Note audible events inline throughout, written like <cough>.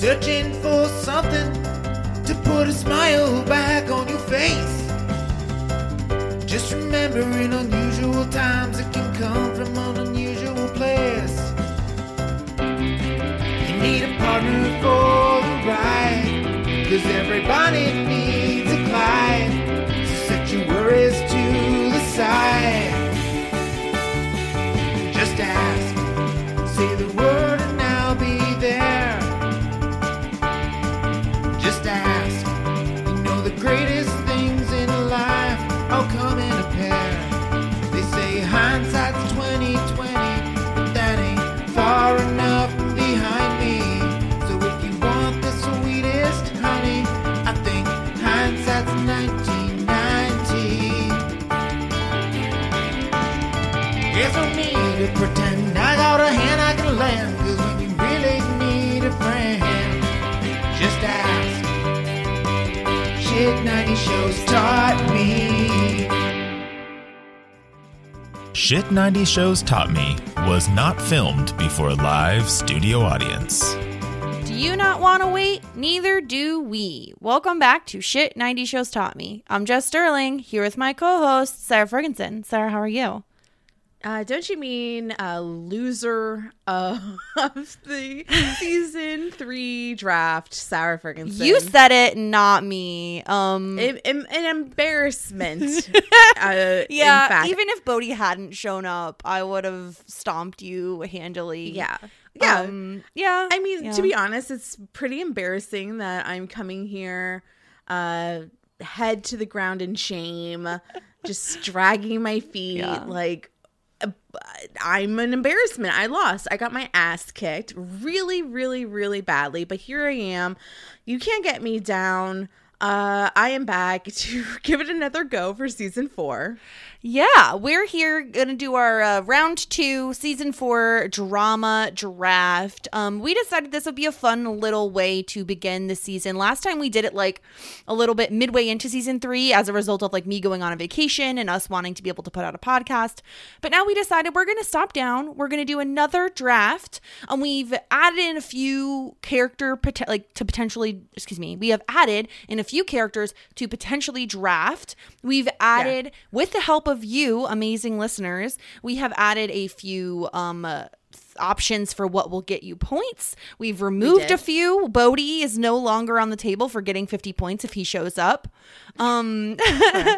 Searching for something to put a smile back on your face. Just remember, in unusual times, it can come from an unusual place. You need a partner for the ride. Cause everybody needs Shit 90 Shows Taught Me was not filmed before a live studio audience. Do you not want to wait? Neither do we. Welcome back to Shit 90 Shows Taught Me. I'm Jess Sterling, here with my co host, Sarah Ferguson. Sarah, how are you? Uh, don't you mean a loser <laughs> of the season three draft, Sarah Ferguson? You said it, not me. Um, An, an, embarrassment. <laughs> uh, yeah, in fact. even if Bodie hadn't shown up, I would have stomped you handily. yeah, yeah. Um, yeah. I mean, yeah. to be honest, it's pretty embarrassing that I'm coming here, uh, head to the ground in shame, just dragging my <laughs> feet, Yeah. like. I'm an embarrassment. I lost. I got my ass kicked really, really, really badly. But here I am. You can't get me down. Uh, I am back <laughs> to give it another go for season four. Yeah, we're here gonna do our uh, round two, season four drama draft. Um, we decided this would be a fun little way to begin the season. Last time we did it like a little bit midway into season three as a result of like me going on a vacation and us wanting to be able to put out a podcast. But now we decided we're gonna stop down. We're gonna do another draft. And we've added in a few character pot- like to potentially excuse me. We have added in a few characters to potentially draft. We've added with the help of you, amazing listeners, we have added a few um uh, options for what will get you points. We've removed did. a few. Bodie is no longer on the table for getting 50 points if he shows up. Um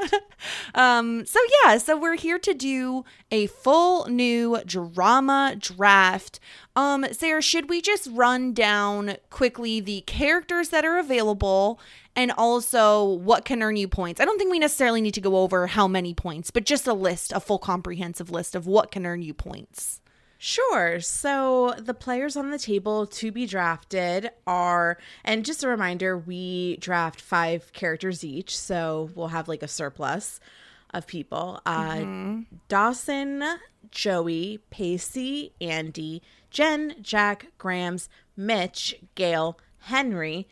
<laughs> um so yeah, so we're here to do a full new drama draft. Um Sarah, should we just run down quickly the characters that are available and also what can earn you points? I don't think we necessarily need to go over how many points, but just a list, a full comprehensive list of what can earn you points. Sure. So the players on the table to be drafted are, and just a reminder, we draft five characters each, so we'll have like a surplus of people. Uh, Dawson, Joey, Pacey, Andy, Jen, Jack, Grams, Mitch, Gail, Henry.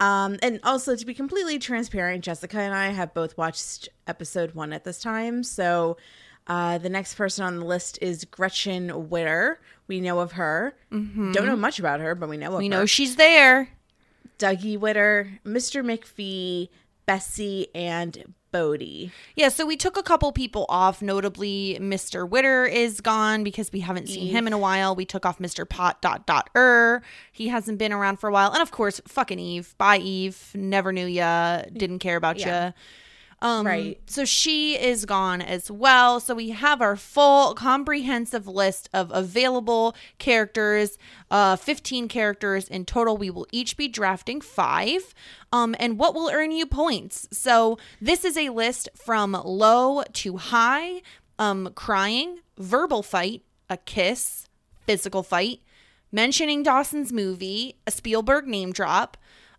Um, and also to be completely transparent, Jessica and I have both watched episode one at this time, so. Uh, the next person on the list is Gretchen Witter. We know of her. Don't know much about her, but we know of We her. know she's there. Dougie Witter, Mr. McPhee, Bessie, and Bodie. Yeah, so we took a couple people off. Notably, Mr. Witter is gone because we haven't seen him in a while. We took off Mr. Pot dot dot er. He hasn't been around for a while, and of course, fucking Eve. Bye, Eve. Never knew ya. Didn't care about Yeah. ya. Um, Right. So she is gone as well. So we have our full comprehensive list of available characters, uh, 15 characters in total. We will each be drafting five. Um, and what will earn you points? So this is a list from low to high um, crying, verbal fight, a kiss, physical fight, mentioning Dawson's movie, a Spielberg name drop,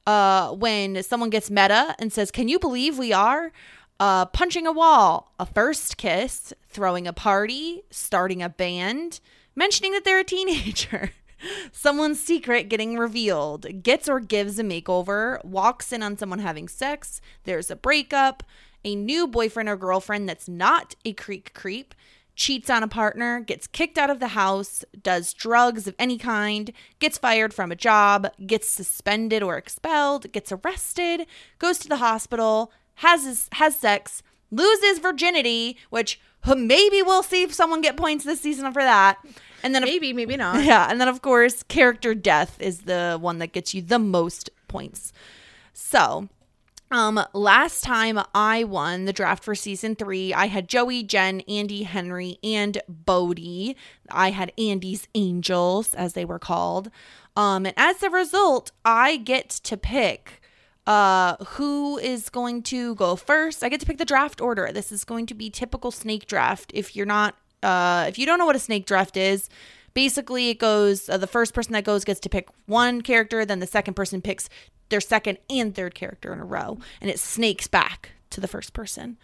uh, when someone gets meta and says, Can you believe we are? Uh, punching a wall, a first kiss, throwing a party, starting a band, mentioning that they're a teenager. <laughs> Someone's secret getting revealed, gets or gives a makeover, walks in on someone having sex, there's a breakup, a new boyfriend or girlfriend that's not a creek creep, cheats on a partner, gets kicked out of the house, does drugs of any kind, gets fired from a job, gets suspended or expelled, gets arrested, goes to the hospital, has his, has sex, loses virginity, which maybe we'll see if someone get points this season for that. And then Maybe, maybe not. <laughs> yeah, and then of course, character death is the one that gets you the most points. So, um, last time I won the draft for season three, I had Joey, Jen, Andy, Henry, and Bodie. I had Andy's Angels, as they were called. Um, and as a result, I get to pick uh who is going to go first. I get to pick the draft order. This is going to be typical snake draft. If you're not uh if you don't know what a snake draft is, basically it goes uh, the first person that goes gets to pick one character, then the second person picks their second and third character in a row and it snakes back to the first person.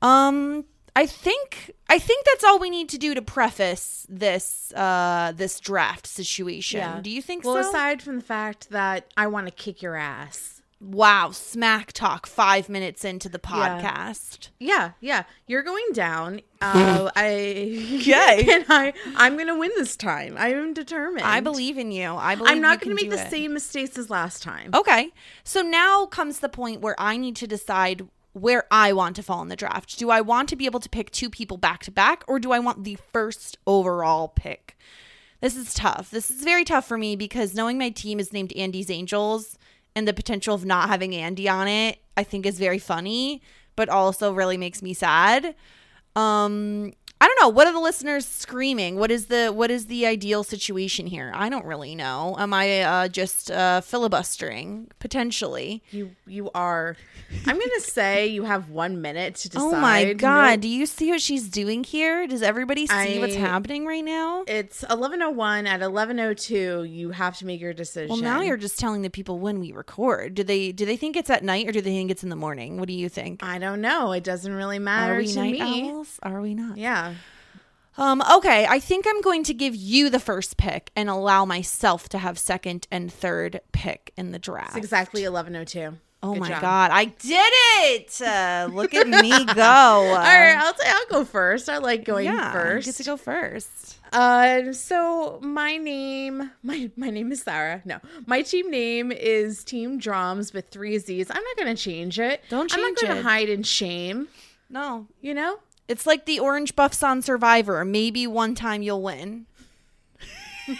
Um I think I think that's all we need to do to preface this uh this draft situation. Do you think well, so? aside from the fact that I want to kick your ass. Wow, smack talk 5 minutes into the podcast. Yeah, yeah. You're going down. <laughs> Uh, I Okay. <laughs> and I I'm gonna win this time. I am determined. I believe in you. I believe in you. I'm not going gonna to make the same mistakes as last time. Okay. So now comes the point where I need to decide where I want to fall in the draft. Do I want to be able to pick two people back to back or do I want the first overall pick? This is tough. This is very tough for me because knowing my team is named Andy's Angels and the potential of not having Andy on it, I think is very funny, but also really makes me sad. Um I don't know. What are the listeners screaming? What is the what is the ideal situation here? I don't really know. Am I uh, just uh, filibustering potentially? You you are. I'm gonna say you have one minute to decide. Oh my No, god! Do you see what she's doing here? Does everybody see what's happening right now? It's 11:01. At 11:02, you have to make your decision. Well, now you're just telling the people when we record. Do they do they think it's at night or do they think it's in the morning? What do you think? I don't know. It doesn't really matter Are we to night me. owls? Are we not? Yeah. Um, okay, I think I'm going to give you the first pick and allow myself to have second and third pick in the draft. It's exactly 11:02. Oh Good my job. god, I did it! Uh, look at me <laughs> go. All right, I'll say I'll go first. I like going yeah, first. Get to go first. Uh, so my name, my my name is Sarah. No, my team name is Team Drums with three Z's. I'm not gonna change it. Don't change it. I'm not gonna it. hide in shame. No, You know. It's like the orange buffs on Survivor. Maybe one time you'll win.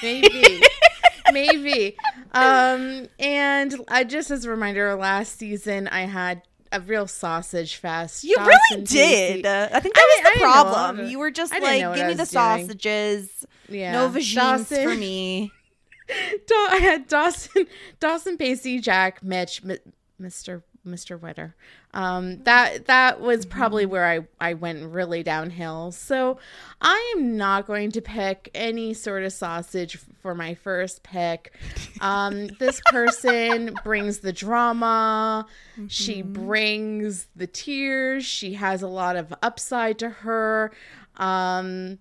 Maybe. <laughs> Maybe. Um, and I just as a reminder, last season I had a real sausage fest. You really did. Uh, I think that I was the I problem. You were just like, give me the was doing." sausages. Yeah. No vagines for me. <laughs> I had Dawson, Dawson Pacey, Jack, Mitch, Mi- Mr. Mr. Witter. Um, that that was probably where I I went really downhill. So I am not going to pick any sort of sausage for my first pick. Um, this <laughs> person brings the drama. She brings the tears. She has a lot of upside to her. Um,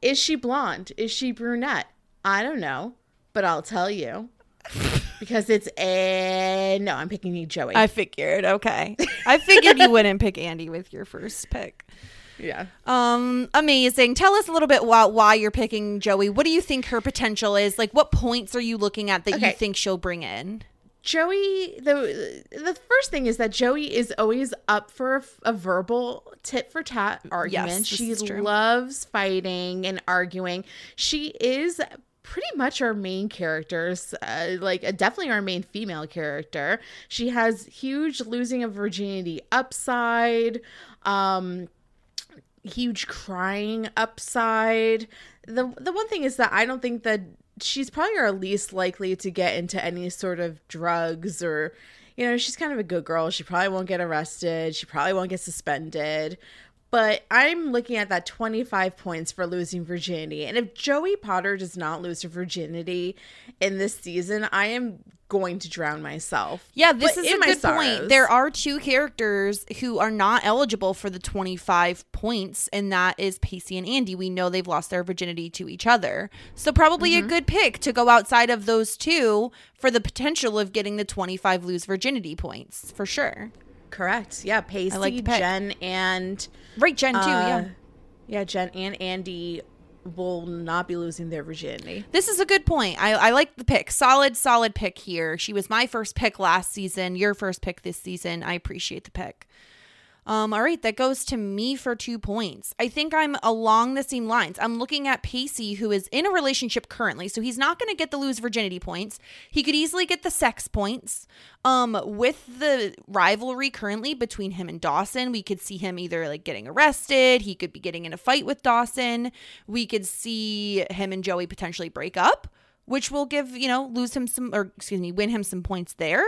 is she blonde? Is she brunette? I don't know, but I'll tell you <laughs> because it's a no. I'm picking you, Joey. I figured. Okay, I figured you wouldn't pick Andy with your first pick. yeah. Um, amazing. Tell us a little bit about why you're picking Joey. What do you think her potential is? Like, what points are you looking at that you think she'll bring in? Joey, the the first thing is that Joey is always up for a, a verbal tit for tat argument. this she loves fighting and arguing. She is pretty much our main characters, uh, like uh, definitely our main female character. She has huge losing of virginity upside, um, huge crying upside. The the one thing is that I don't think that she's probably our least likely to get into any sort of drugs or you know, she's kind of a good girl. She probably won't get arrested. She probably won't get suspended. But I'm looking at that 25 points for losing virginity. And if Joey Potter does not lose her virginity in this season, I am going to drown myself. Yeah, this But is a my good point. There are two characters who are not eligible for the 25 points, and that is Pacey and Andy. We know they've lost their virginity to each other. So, probably Mm-hmm. a good pick to go outside of those two for the potential of getting the 25 lose virginity points, for sure. Correct. Yeah, Pacey, like. Jen, and Right, Jen, too. uh, yeah. yeah, Jen and Andy will not be losing their virginity. This is a good point. I, I like the pick. Solid, solid pick here. She was my first pick last season, your first pick this season. I appreciate the pick. Um, all right, that goes to me for two points. I think I'm along the same lines. I'm looking at Pacey, who is in a relationship currently, so he's not going to get the lose virginity points. He could easily get the sex points. Um, with the rivalry currently between him and Dawson, we could see him either like getting arrested. He could be getting in a fight with Dawson. We could see him and Joey potentially break up which will give, you know, lose him some, or excuse me, win him some points there.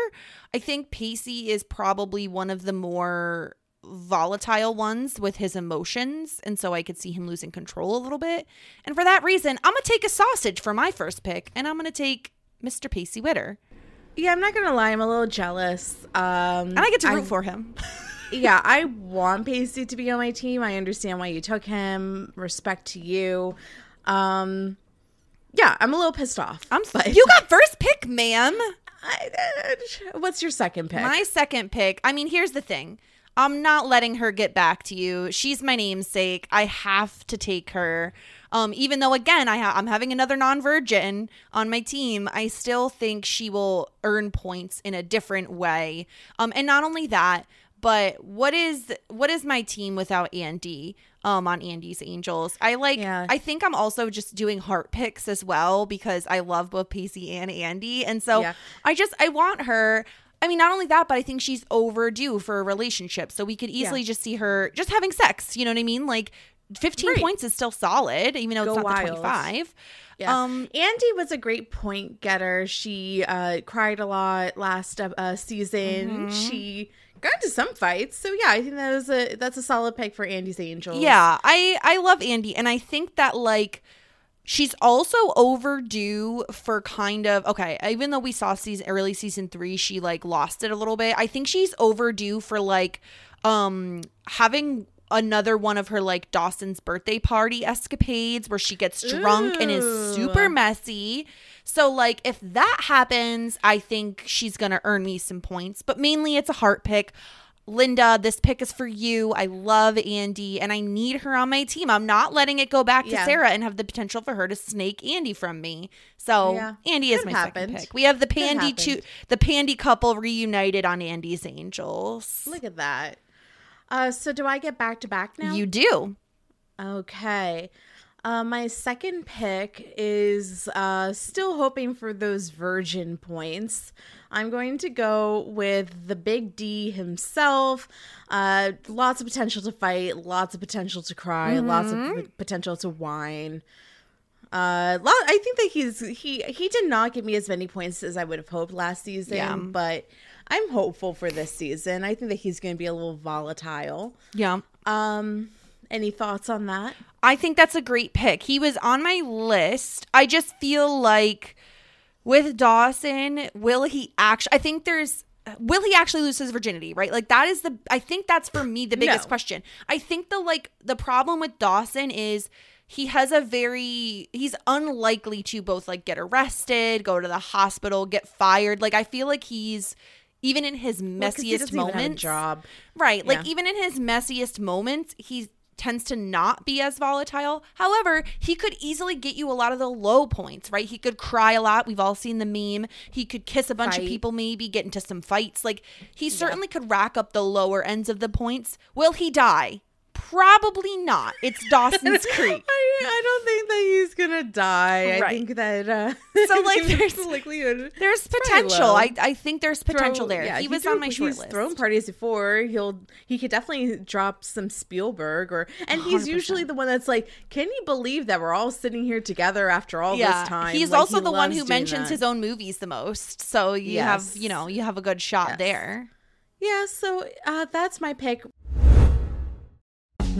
I think Pacey is probably one of the more volatile ones with his emotions. And so I could see him losing control a little bit. And for that reason, I'm going to take a sausage for my first pick, and I'm going to take Mr. Pacey Witter. Yeah, I'm not gonna lie, I'm a little jealous. Um, And I get to root for him. <laughs> yeah, I want Pacey to be on my team. I understand why you took him. Respect to you. Um, yeah, I'm a little pissed off. I'm but You got first pick, ma'am. I, uh, what's your second pick? My second pick. I mean, here's the thing. I'm not letting her get back to you. She's my namesake. I have to take her. Um, even though again, I ha- I'm having another non-virgin on my team, I still think she will earn points in a different way. Um, and not only that, but what is what is my team without Andy? Um, on Andy's Angels, I like. Yeah. I think I'm also just doing heart picks as well because I love both Pacey and Andy, and so Yeah. I just I want her. I mean, not only that, but I think she's overdue for a relationship. So we could easily Yeah. just see her just having sex. You know what I mean? Like 15 Right. points is still solid, even though Go it's not wild. the 25. Yeah. Um, Andy was a great point getter. She uh, cried a lot last uh, uh, season. Mm-hmm. She got into some fights. So yeah, I think that was a that's a solid pick for Andy's Angels. Yeah, I I love Andy, and I think that like she's also overdue for kind of okay. Even though we saw season early season three, she like lost it a little bit. I think she's overdue for like um having another one of her like Dawson's birthday party escapades where she gets drunk and is super messy. So like if that happens, I think she's going to earn me some points, but mainly it's a heart pick. Linda, this pick is for you. I love Andy and I need her on my team. I'm not letting it go back to Yeah. Sarah and have the potential for her to snake Andy from me. So Yeah. Andy is Could my happened. second pick. We have the Pandy two, the Pandy couple reunited on Andy's Angels. Look at that. Uh, so do I get back to back now? You do. Okay. Uh, my second pick is uh, still hoping for those virgin points. I'm going to go with the Big D himself. Uh, lots of potential to fight, lots of potential to cry, lots of p- potential to whine. Uh, lot, I think that he's he he did not give me as many points as I would have hoped last season, Yeah. but I'm hopeful for this season. I think that he's going to be a little volatile. Yeah. Um, any thoughts on that? I think that's a great pick. He was on my list. I just feel like with Dawson, will he actually? I think there's. Will he actually lose his virginity? Right, like that is the. I think that's for me the biggest No. question. I think the like the problem with Dawson is he has a very he's unlikely to both like get arrested, go to the hospital, get fired. Like I feel like he's even in his Well, messiest doesn't even have a moments. job. Right. Like Yeah. even in his messiest moments, he tends to not be as volatile. However, he could easily get you a lot of the low points, right? He could cry a lot. We've all seen the meme. He could kiss a bunch of people, maybe get into some fights. Like he certainly could rack up the lower ends of the points. Will he die? Probably not. It's Dawson's <laughs> Creek. I, I don't think that he's gonna die. I think that uh, So, <laughs> like, there's- likelihood. There's potential. I, I think there's potential throw- there. yeah, he was threw- on my short he's list. thrown parties before. He'll he could definitely drop some Spielberg or and he's 100%. usually the one that's like, can you believe that we're all sitting here together after all yeah, this time? he's Like, also he the one who mentions that. his own movies the most. So you Yes. have, you know, you have a good shot Yes. there. Yeah, so uh, that's my pick.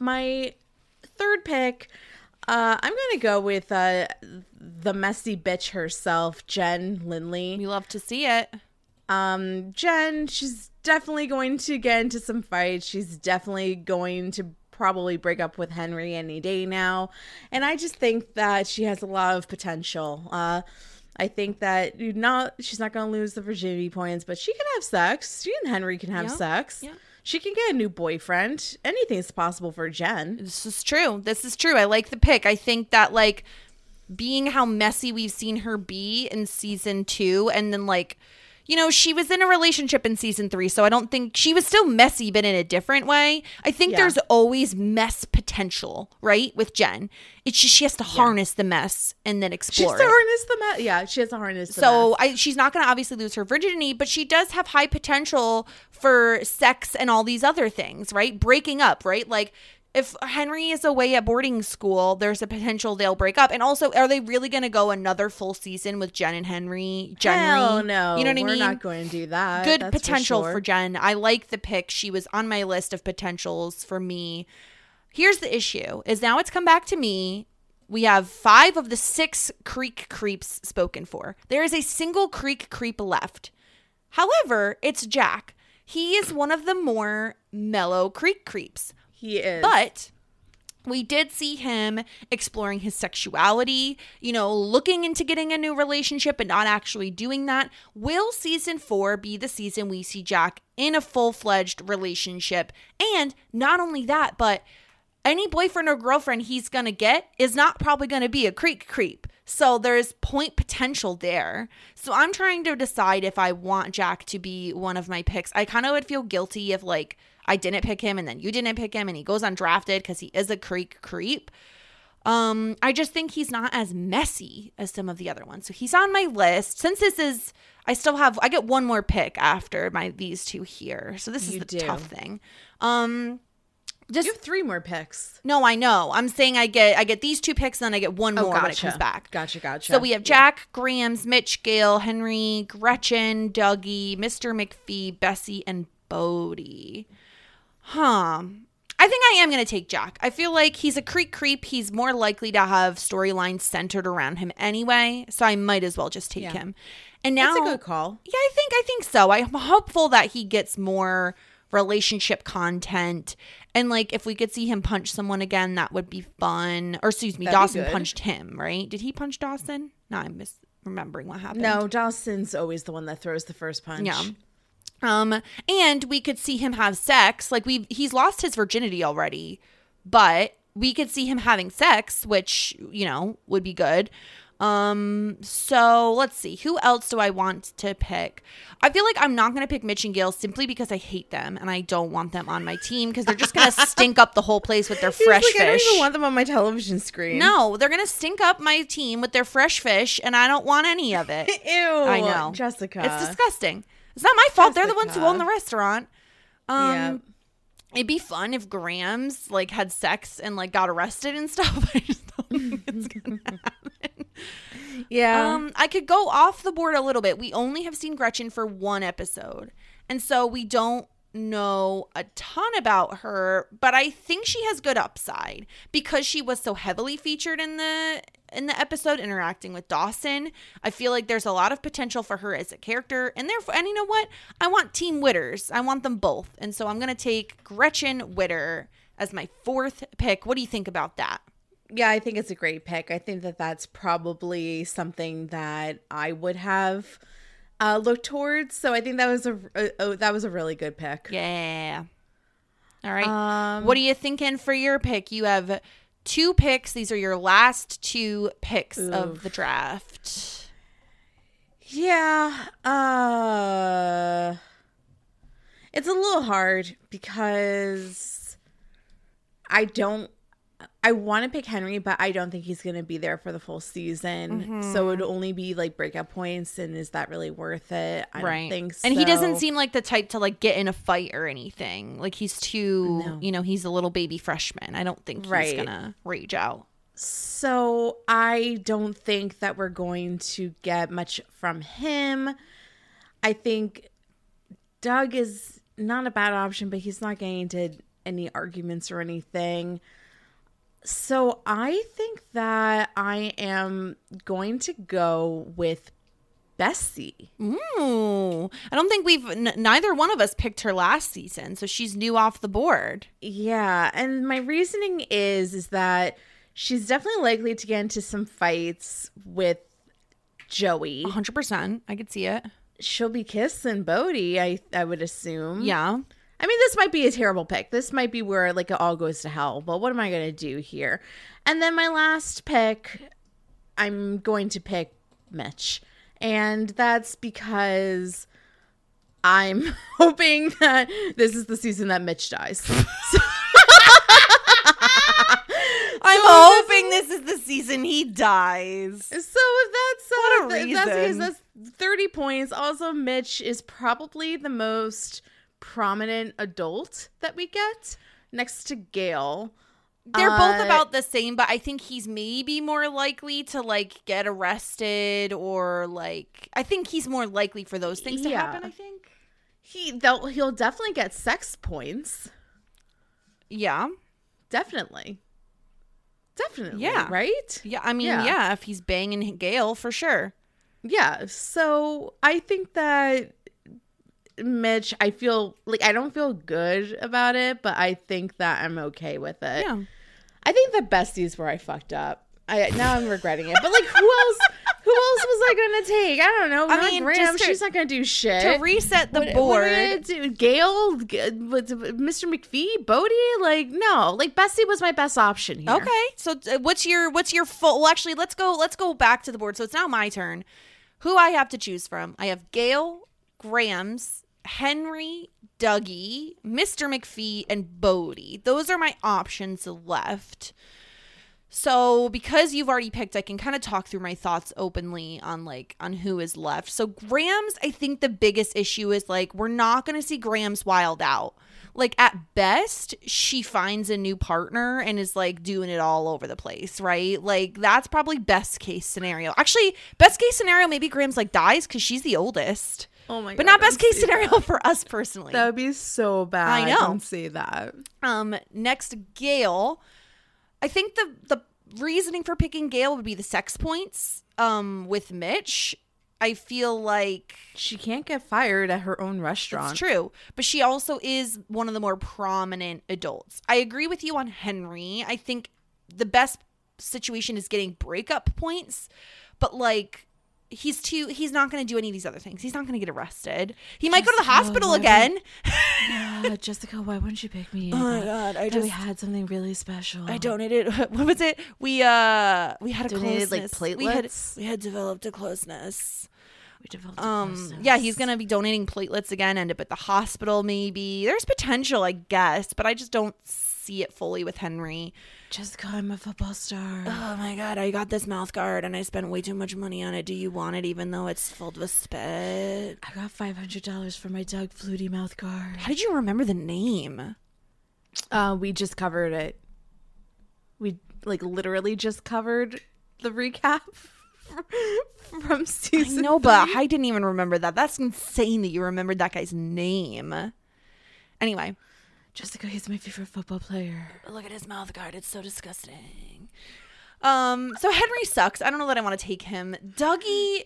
My third pick, uh, I'm gonna go with uh, the messy bitch herself, Jen Lindley. We love to see it. Um, Jen, she's definitely going to get into some fights. She's definitely going to probably break up with Henry any day now. And I just think that she has a lot of potential. Uh, I think that you not she's not going to lose the virginity points, but she can have sex. She and Henry can have Yeah, sex. yeah. She can get a new boyfriend. Anything's possible for Jen. This is true. This is true. I like the pick. I think that like being how messy we've seen her be in season two, and then like, you know, she was in a relationship in season three, so I don't think she was still messy, but in a different way. I think Yeah. there's always mess potential, right? With Jen, it's just she has to harness the mess and then explore. She has to harness the mess. Yeah, she has to harness the So mess. I, she's not going to obviously lose her virginity, but she does have high potential for sex and all these other things, right? Breaking up, right? Like if Henry is away at boarding school, there's a potential they'll break up. And also, are they really going to go another full season with Jen and Henry? Jenry? Hell no. You know what I mean. We're not going to do that. Good that's potential for, sure. Jen. I like the pick. She was on my list of potentials for me. Here's the issue: is now it's come back to me. We have five of the six creek creeps spoken for. There is a single creek creep left. However, it's Jack. He is one of the more mellow creek creeps. He is. But we did see him exploring his sexuality, you know, looking into getting a new relationship but not actually doing that. Will season four be the season we see Jack in a full fledged relationship? And not only that, but any boyfriend or girlfriend he's gonna get is not probably gonna be a creek creep. So there's point potential there. So I'm trying to decide if I want Jack to be one of my picks. I kind of would feel guilty if like I didn't pick him and then you didn't pick him and he goes undrafted because he is a creek creep. Um, I just think he's not as messy as some of the other ones. So he's on my list. Since this is I still have I get one more pick after my these two here. So this is You the do. tough thing. Um just you have three more picks. no, I know. I'm saying I get I get these two picks, and then I get one Oh, more when it comes back. Gotcha, gotcha. So we have Jack, Grams, Mitch, Gail, Henry, Gretchen, Dougie, Mr. McPhee, Bessie, and Bodie. Huh. I think I am going to take Jack. I feel like he's a creek creep. He's more likely to have storylines centered around him anyway, so I might as well just take Yeah. him. And now That's a good call. yeah, I think I think so. I'm hopeful that he gets more relationship content. And like if we could see him punch someone again, that would be fun. Or excuse me, That'd Dawson punched him, right? Did he punch Dawson? No, I'm misremembering what happened. No, Dawson's always the one that throws the first punch. Yeah. Um, and we could see him have sex. Like we he's lost his virginity already, but we could see him having sex, which, you know, would be good. Um, so let's see. Who else do I want to pick? I feel like I'm not gonna pick Mitch and Gail simply because I hate them and I don't want them on my team because they're just gonna stink up the whole place with their <laughs> fresh like, I don't even want them on my television screen. no, they're gonna stink up my team with their fresh fish, and I don't want any of it. <laughs> Ew. I know. Jessica. It's disgusting. It's not my fault. They're the ones who own the restaurant. Um Yeah. it'd be fun if Grams like had sex and like got arrested and <laughs> stuff. I just don't think it's gonna <laughs> happen. Yeah. Um I could go off the board a little bit. We only have seen Gretchen for one episode. And so we don't know a ton about her, but I think she has good upside because she was so heavily featured in the in the episode interacting with Dawson. I feel like there's a lot of potential for her as a character, and therefore, and you know what? I want Team Witters. I want them both, and so I'm gonna take Gretchen Witter as my fourth pick. What do you think about that? Yeah, I think it's a great pick. I think that that's probably something that I would have uh, looked towards. So I think that was a, a, a that was a really good pick. Yeah. All right. Um, what are you thinking for your pick? You have two picks. These are your last two picks of the draft. Yeah. Uh It's a little hard because I don't I want to pick Henry, but I don't think he's going to be there for the full season. So it would mm-hmm. only be like breakout points and is that really worth it? I don't think so. And he doesn't seem like the type to like get in a fight or anything. Like he's too, No. you know, he's a little baby freshman. I don't think he's Right. gonna rage out. So I don't think that we're going to get much from him. I think Doug is not a bad option, but he's not getting into any arguments or anything. So I think that I am going to go with Bessie. Ooh, I don't think we've n- neither one of us picked her last season, so she's new off the board. Yeah, and my reasoning is is that she's definitely likely to get into some fights with Joey. 100. percent I could see it. she'll be kissing Bodie, I I would assume. Yeah. I mean, this might be a terrible pick. This might be where like it all goes to hell. But what am I gonna do here? And then my last pick, I'm going to pick Mitch, and that's because I'm <laughs> hoping that this is the season that Mitch dies. <laughs> I'm hoping this is the season he dies. So if that's uh, What a th- that's the case, that's thirty points. Also, Mitch is probably the most prominent adult that we get next to Gail. They're both Uh, about the same, but I think he's maybe more likely to like get arrested or like I think he's more likely for those things to happen, I think. He he'll definitely get sex points. Yeah. Definitely, definitely. Yeah. right. Yeah, I mean, Yeah. yeah, if he's banging Gail for sure. Yeah. So I think that Mitch, I feel like I don't feel good about it, but I think that I'm okay with it. Yeah. I think the besties where I fucked up. I now I'm regretting it. But like who else who else was I gonna take? I don't know. I Not mean, Graham. to- She's not gonna do shit. To reset the What- board. What are we gonna do? Gail, Mr. McPhee, Bodie, like no, like Bessie was my best option here. Okay. So what's your what's your full? Well, actually, let's go. Let's go back to the board. So it's now my turn. Who I have to choose from? I have Gail, Grams, Henry, Dougie, Mr. McPhee, and Bodie. Those are my options left. So because you've already picked, I can kind of talk through my thoughts openly on like on who is left. So Grams, I think the biggest issue is like we're not going to see Grams wild out. Like at best, she finds a new partner and is like doing it all over the place, right? Like that's probably best case scenario. Actually, best case scenario maybe Grams like dies cuz she's the oldest. Oh my But God, not best case scenario for us personally. That would be so bad. I know. Don't say that. Um, next, Gail. I think the the reasoning for picking Gail would be the sex points. Um, with Mitch, I feel like She can't get fired at her own restaurant. it's true, but she also is one of the more prominent adults. I agree with you on Henry. I think the best situation is getting breakup points, but like. He's too. He's not going to do any of these other things. He's not going to get arrested. He might go to the hospital again. Yeah, <laughs> Jessica, why wouldn't you pick me? Oh my God, I we had something really special. I donated. <laughs> What was it? We uh we had a Donated, like, closeness. We had platelets? we had developed a closeness. We developed a Um, closeness. yeah, he's gonna be donating platelets again. End up at the hospital. Maybe there's potential, I guess, but I just don't see it fully with Henry. Jessica, I'm a football star. Oh my god, I got this mouth guard and I spent way too much money on it. Do you want it, even though it's filled with spit? I got five hundred dollars for my Doug Flutie mouth guard. How did you remember the name? Uh, we just covered it. We like literally just covered the recap <laughs> from I season. know, but I didn't even remember that. That's insane that you remembered that guy's name. Anyway, Jessica, he's my favorite football player. look at his mouth guard. It's so disgusting. Um, so Henry sucks. I don't know that I want to take him. Dougie.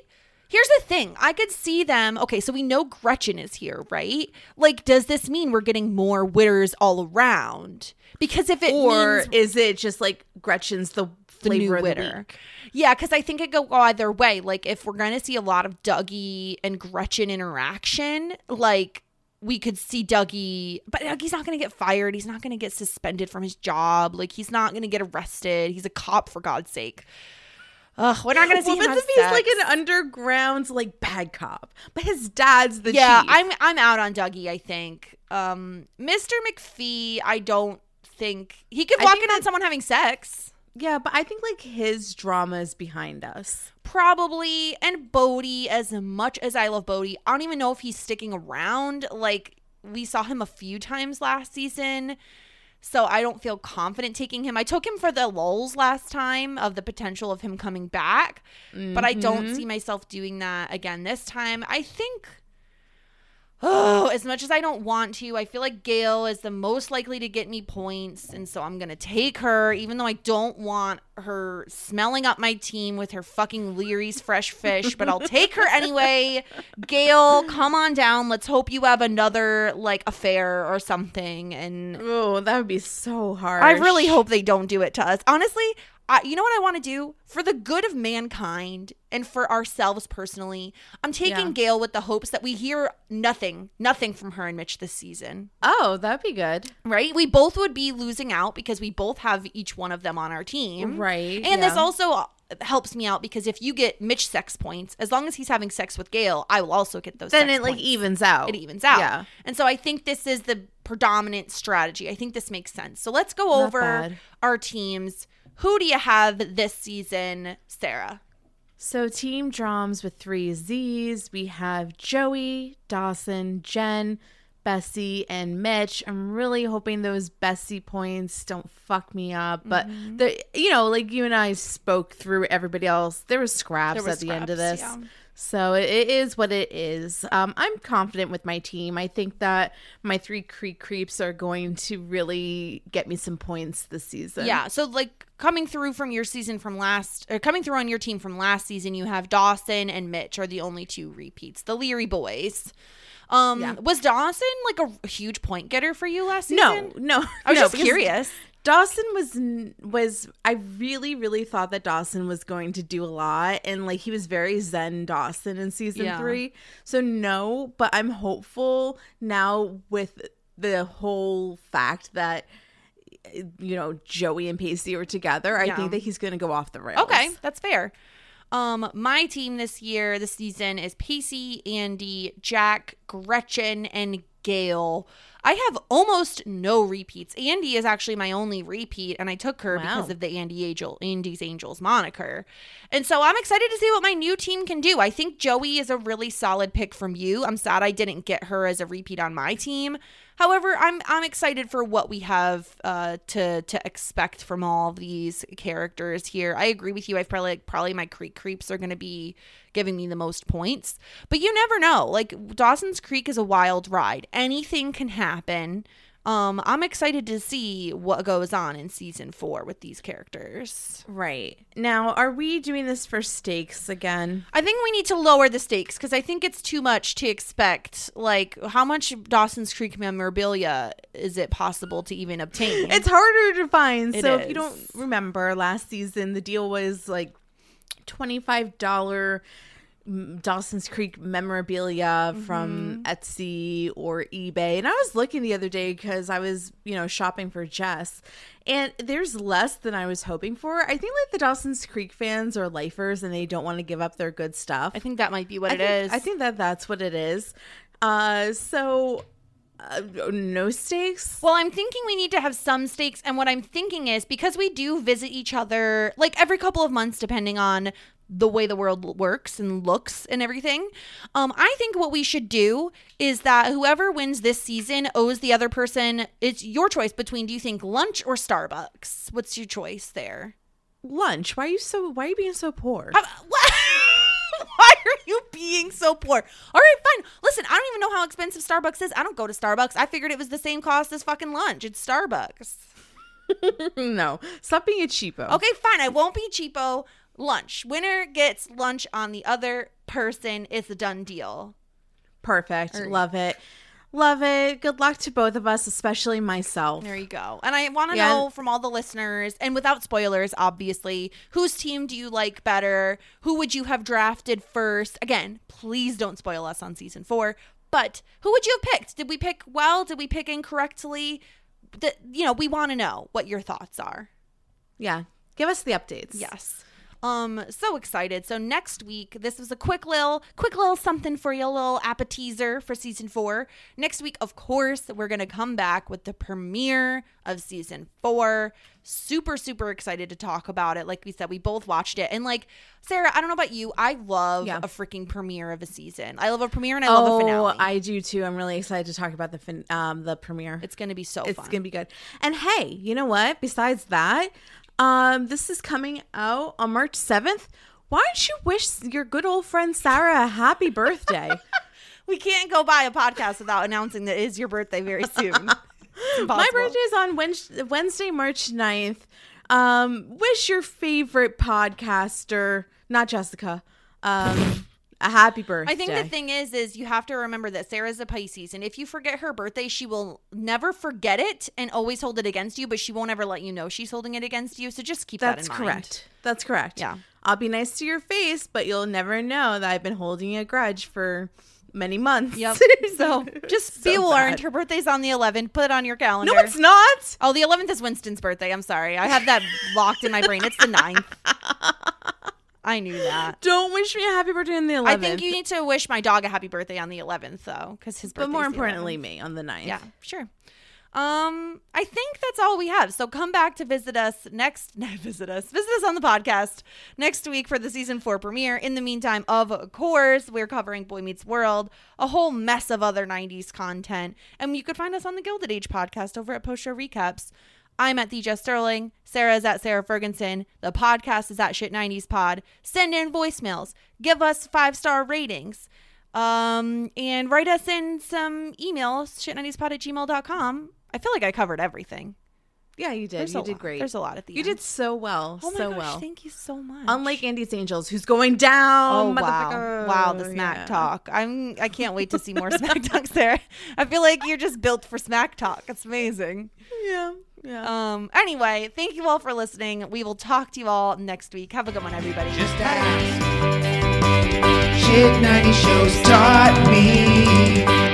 Here's the thing. I could see them. Okay, so we know Gretchen is here, right? Like, does this mean we're getting more witters all around? Because if it Or means is it just like Gretchen's the the new flavor of the witter. week? Yeah, because I think it could go either way. Like if we're gonna see a lot of Dougie and Gretchen interaction, like we could see Dougie, but Dougie's not gonna get fired. He's not gonna get suspended from his job. Like he's not gonna get arrested. He's a cop for God's sake. Ugh, we're not gonna see Well, him have if he's like an underground like bad cop, but his dad's the yeah, chief. I'm I'm out on Dougie. I think um, Mr. McPhee. I don't think he could walk in on someone having sex. yeah, but I think like his drama is behind us. Probably. And Bodie, as much as I love Bodie, I don't even know if he's sticking around. Like, we saw him a few times last season. So I don't feel confident taking him. I took him for the lulls last time of the potential of him coming back, but I don't mm-hmm. see myself doing that again this time. I think. Oh, as much as I don't want to, I feel like Gail is the most likely to get me points. And so I'm going to take her, even though I don't want her smelling up my team with her fucking Leary's fresh fish, but I'll take her anyway. <laughs> Gail, come on down. Let's hope you have another like affair or something. And Oh, that would be so hard. I really hope they don't do it to us. Honestly, I, you know what I want to do for the good of mankind and for ourselves personally. I'm taking Yeah. Gail with the hopes that we hear nothing, nothing from her and Mitch this season. Oh, that'd be good. Right? We both would be losing out because we both have each one of them on our team. Right, And this also uh, helps me out because if you get Mitch sex points, as long as he's having sex with Gail, I will also get those. Then it like points evens out. it evens out. Yeah. And so I think this is the predominant strategy. I think this makes sense. So let's go Not over bad. our teams. Who do you have this season, Sarah? So team drums with three Z's. We have Joey, Dawson, Jen, Bessie, and Mitch. I'm really hoping those Bessie points don't fuck me up. But Mm-hmm. the you know, like you and I spoke through everybody else. There was scraps There was at the end of this. yeah. So it, it is what it is. Um, I'm confident with my team. I think that my three Creek creeps are going to really get me some points this season. Yeah. So like coming through from your season from last or coming through on your team from last season, you have Dawson and Mitch are the only two repeats. The Leary boys. Um Yeah. was Dawson like a huge point getter for you last season? no. No. I was no, just curious. Dawson was was I really really thought that Dawson was going to do a lot and like he was very zen Dawson in season Yeah. 3. So no, but I'm hopeful now with the whole fact that you know Joey and Pacey are together. I Yeah. think that he's going to go off the rails. Okay, that's fair. Um, my team this year, this season is Pacey, Andy, Jack, Gretchen, and Gail. I have almost no repeats. Andy is actually my only repeat, and I took her Wow. because of the Andy Angel, Andy's Angels moniker. And so I'm excited to see what my new team can do. I think Joey is a really solid pick from you. I'm sad I didn't get her as a repeat on my team. However, I'm I'm excited for what we have uh, to to expect from all these characters here. I agree with you. I've probably probably my Creek creeps are going to be giving me the most points, but you never know. Like Dawson's Creek is a wild ride. Anything can happen. Um, I'm excited to see what goes on in season four with these characters. Right. Now, are we doing this for stakes again? I think we need to lower the stakes because I think it's too much to expect. Like, how much Dawson's Creek memorabilia is it possible to even obtain? It's harder to find. It so if you don't remember last season, the deal was like twenty-five dollar Dawson's Creek memorabilia from Etsy or eBay. And I was looking the other day because I was, you know, shopping for Jess, and there's less than I was hoping for. I think like the Dawson's Creek fans are lifers and they don't want to give up their good stuff. I think that might be what I it think, is. I think that that's what it is. Uh, so uh, no stakes. Well, I'm thinking we need to have some stakes. And what I'm thinking is because we do visit each other like every couple of months, depending on the way the world works and looks and everything. Um, I think what we should do is that whoever wins this season owes the other person. It's your choice between do you think lunch or Starbucks? What's your choice there? lunch. Why are you so? Why are you being so poor? <laughs> What? <laughs> Why are you being so poor. All right, fine. Listen, I don't even know how expensive Starbucks is. I don't go to Starbucks. I figured it was the same cost as fucking lunch. It's Starbucks. <laughs> no, stop being a cheapo. Okay, fine. I won't be cheapo. Lunch. Winner gets lunch on the other person. It's a done deal. Perfect. Love it. Love it. Good luck to both of us, especially myself. There you go. And I want to Yeah. know from all the listeners, and without spoilers, obviously, whose team do you like better? Who would you have drafted first? Again, please don't spoil us on season four. But who would you have picked? Did we pick well? Did we pick incorrectly? That you know, we want to know what your thoughts are. Yeah. Give us the updates. Yes. Um, so excited. So next week, this was a quick little, quick little something for you, a little appetizer for season four. Next week, of course, we're gonna come back with the premiere of season four. Super, super excited to talk about it. Like we said, we both watched it, and like Sarah, I don't know about you, I love Yeah. a freaking premiere of a season. I love a premiere and I love a Oh, finale. I do too. I'm really excited to talk about the fin- um the premiere. it's gonna be so it's fun. gonna be good. And hey, you know what? Besides that, um, this is coming out on March seventh. Why don't you wish your good old friend Sarah a happy birthday? <laughs> we can't go by a podcast without announcing that it is your birthday very soon. <laughs> My birthday is on Wednesday, Wednesday, March 9th. Um, wish your favorite podcaster, not Jessica, um, a happy birthday. I think the thing is, is you have to remember that Sarah's a Pisces, and if you forget her birthday, she will never forget it and always hold it against you, but she won't ever let you know she's holding it against you. So just keep That's that in mind. correct. That's correct. Yeah. I'll be nice to your face, but you'll never know that I've been holding a grudge for many months. Yep. <laughs> So just be So warned. bad. Her birthday's on the 11th. Put it on your calendar. No, it's not. Oh, the 11th is Winston's birthday. I'm sorry. I have that locked in my brain. It's the 9th. <laughs> I knew that. Don't wish me a happy birthday on the 11th. I think you need to wish my dog a happy birthday on the 11th, though, because his birthday. but more importantly, me on the 9th. Yeah, sure. Um, I think that's all we have. So come back to visit us next. Not <laughs> visit us. Visit us on the podcast next week for the season four premiere. In the meantime, of course, we're covering Boy Meets World, a whole mess of other '90s content, and you could find us on the Gilded Age podcast over at Post Show Recaps. I'm at the Jess Sterling. Sarah's at Sarah Ferguson. The podcast is at Shit 90s Pod. Send in voicemails. Give us five star ratings. Um, and write us in some emails, shit90spod at gmail.com. I feel like I covered everything. Yeah, you did. There's you did lot. great. There's a lot at the You end. did so well. Oh my so gosh, well. thank you so much. Unlike Andy's Angels, who's going down. Oh wow! Wow, the smack Yeah. talk. I'm. I can't wait to see more smack talks there. <laughs> I feel like you're just built for smack talk. It's amazing. Yeah, yeah. Um. Anyway, thank you all for listening. We will talk to you all next week. Have a good one, everybody. Just ask. Shit 90 shows taught me.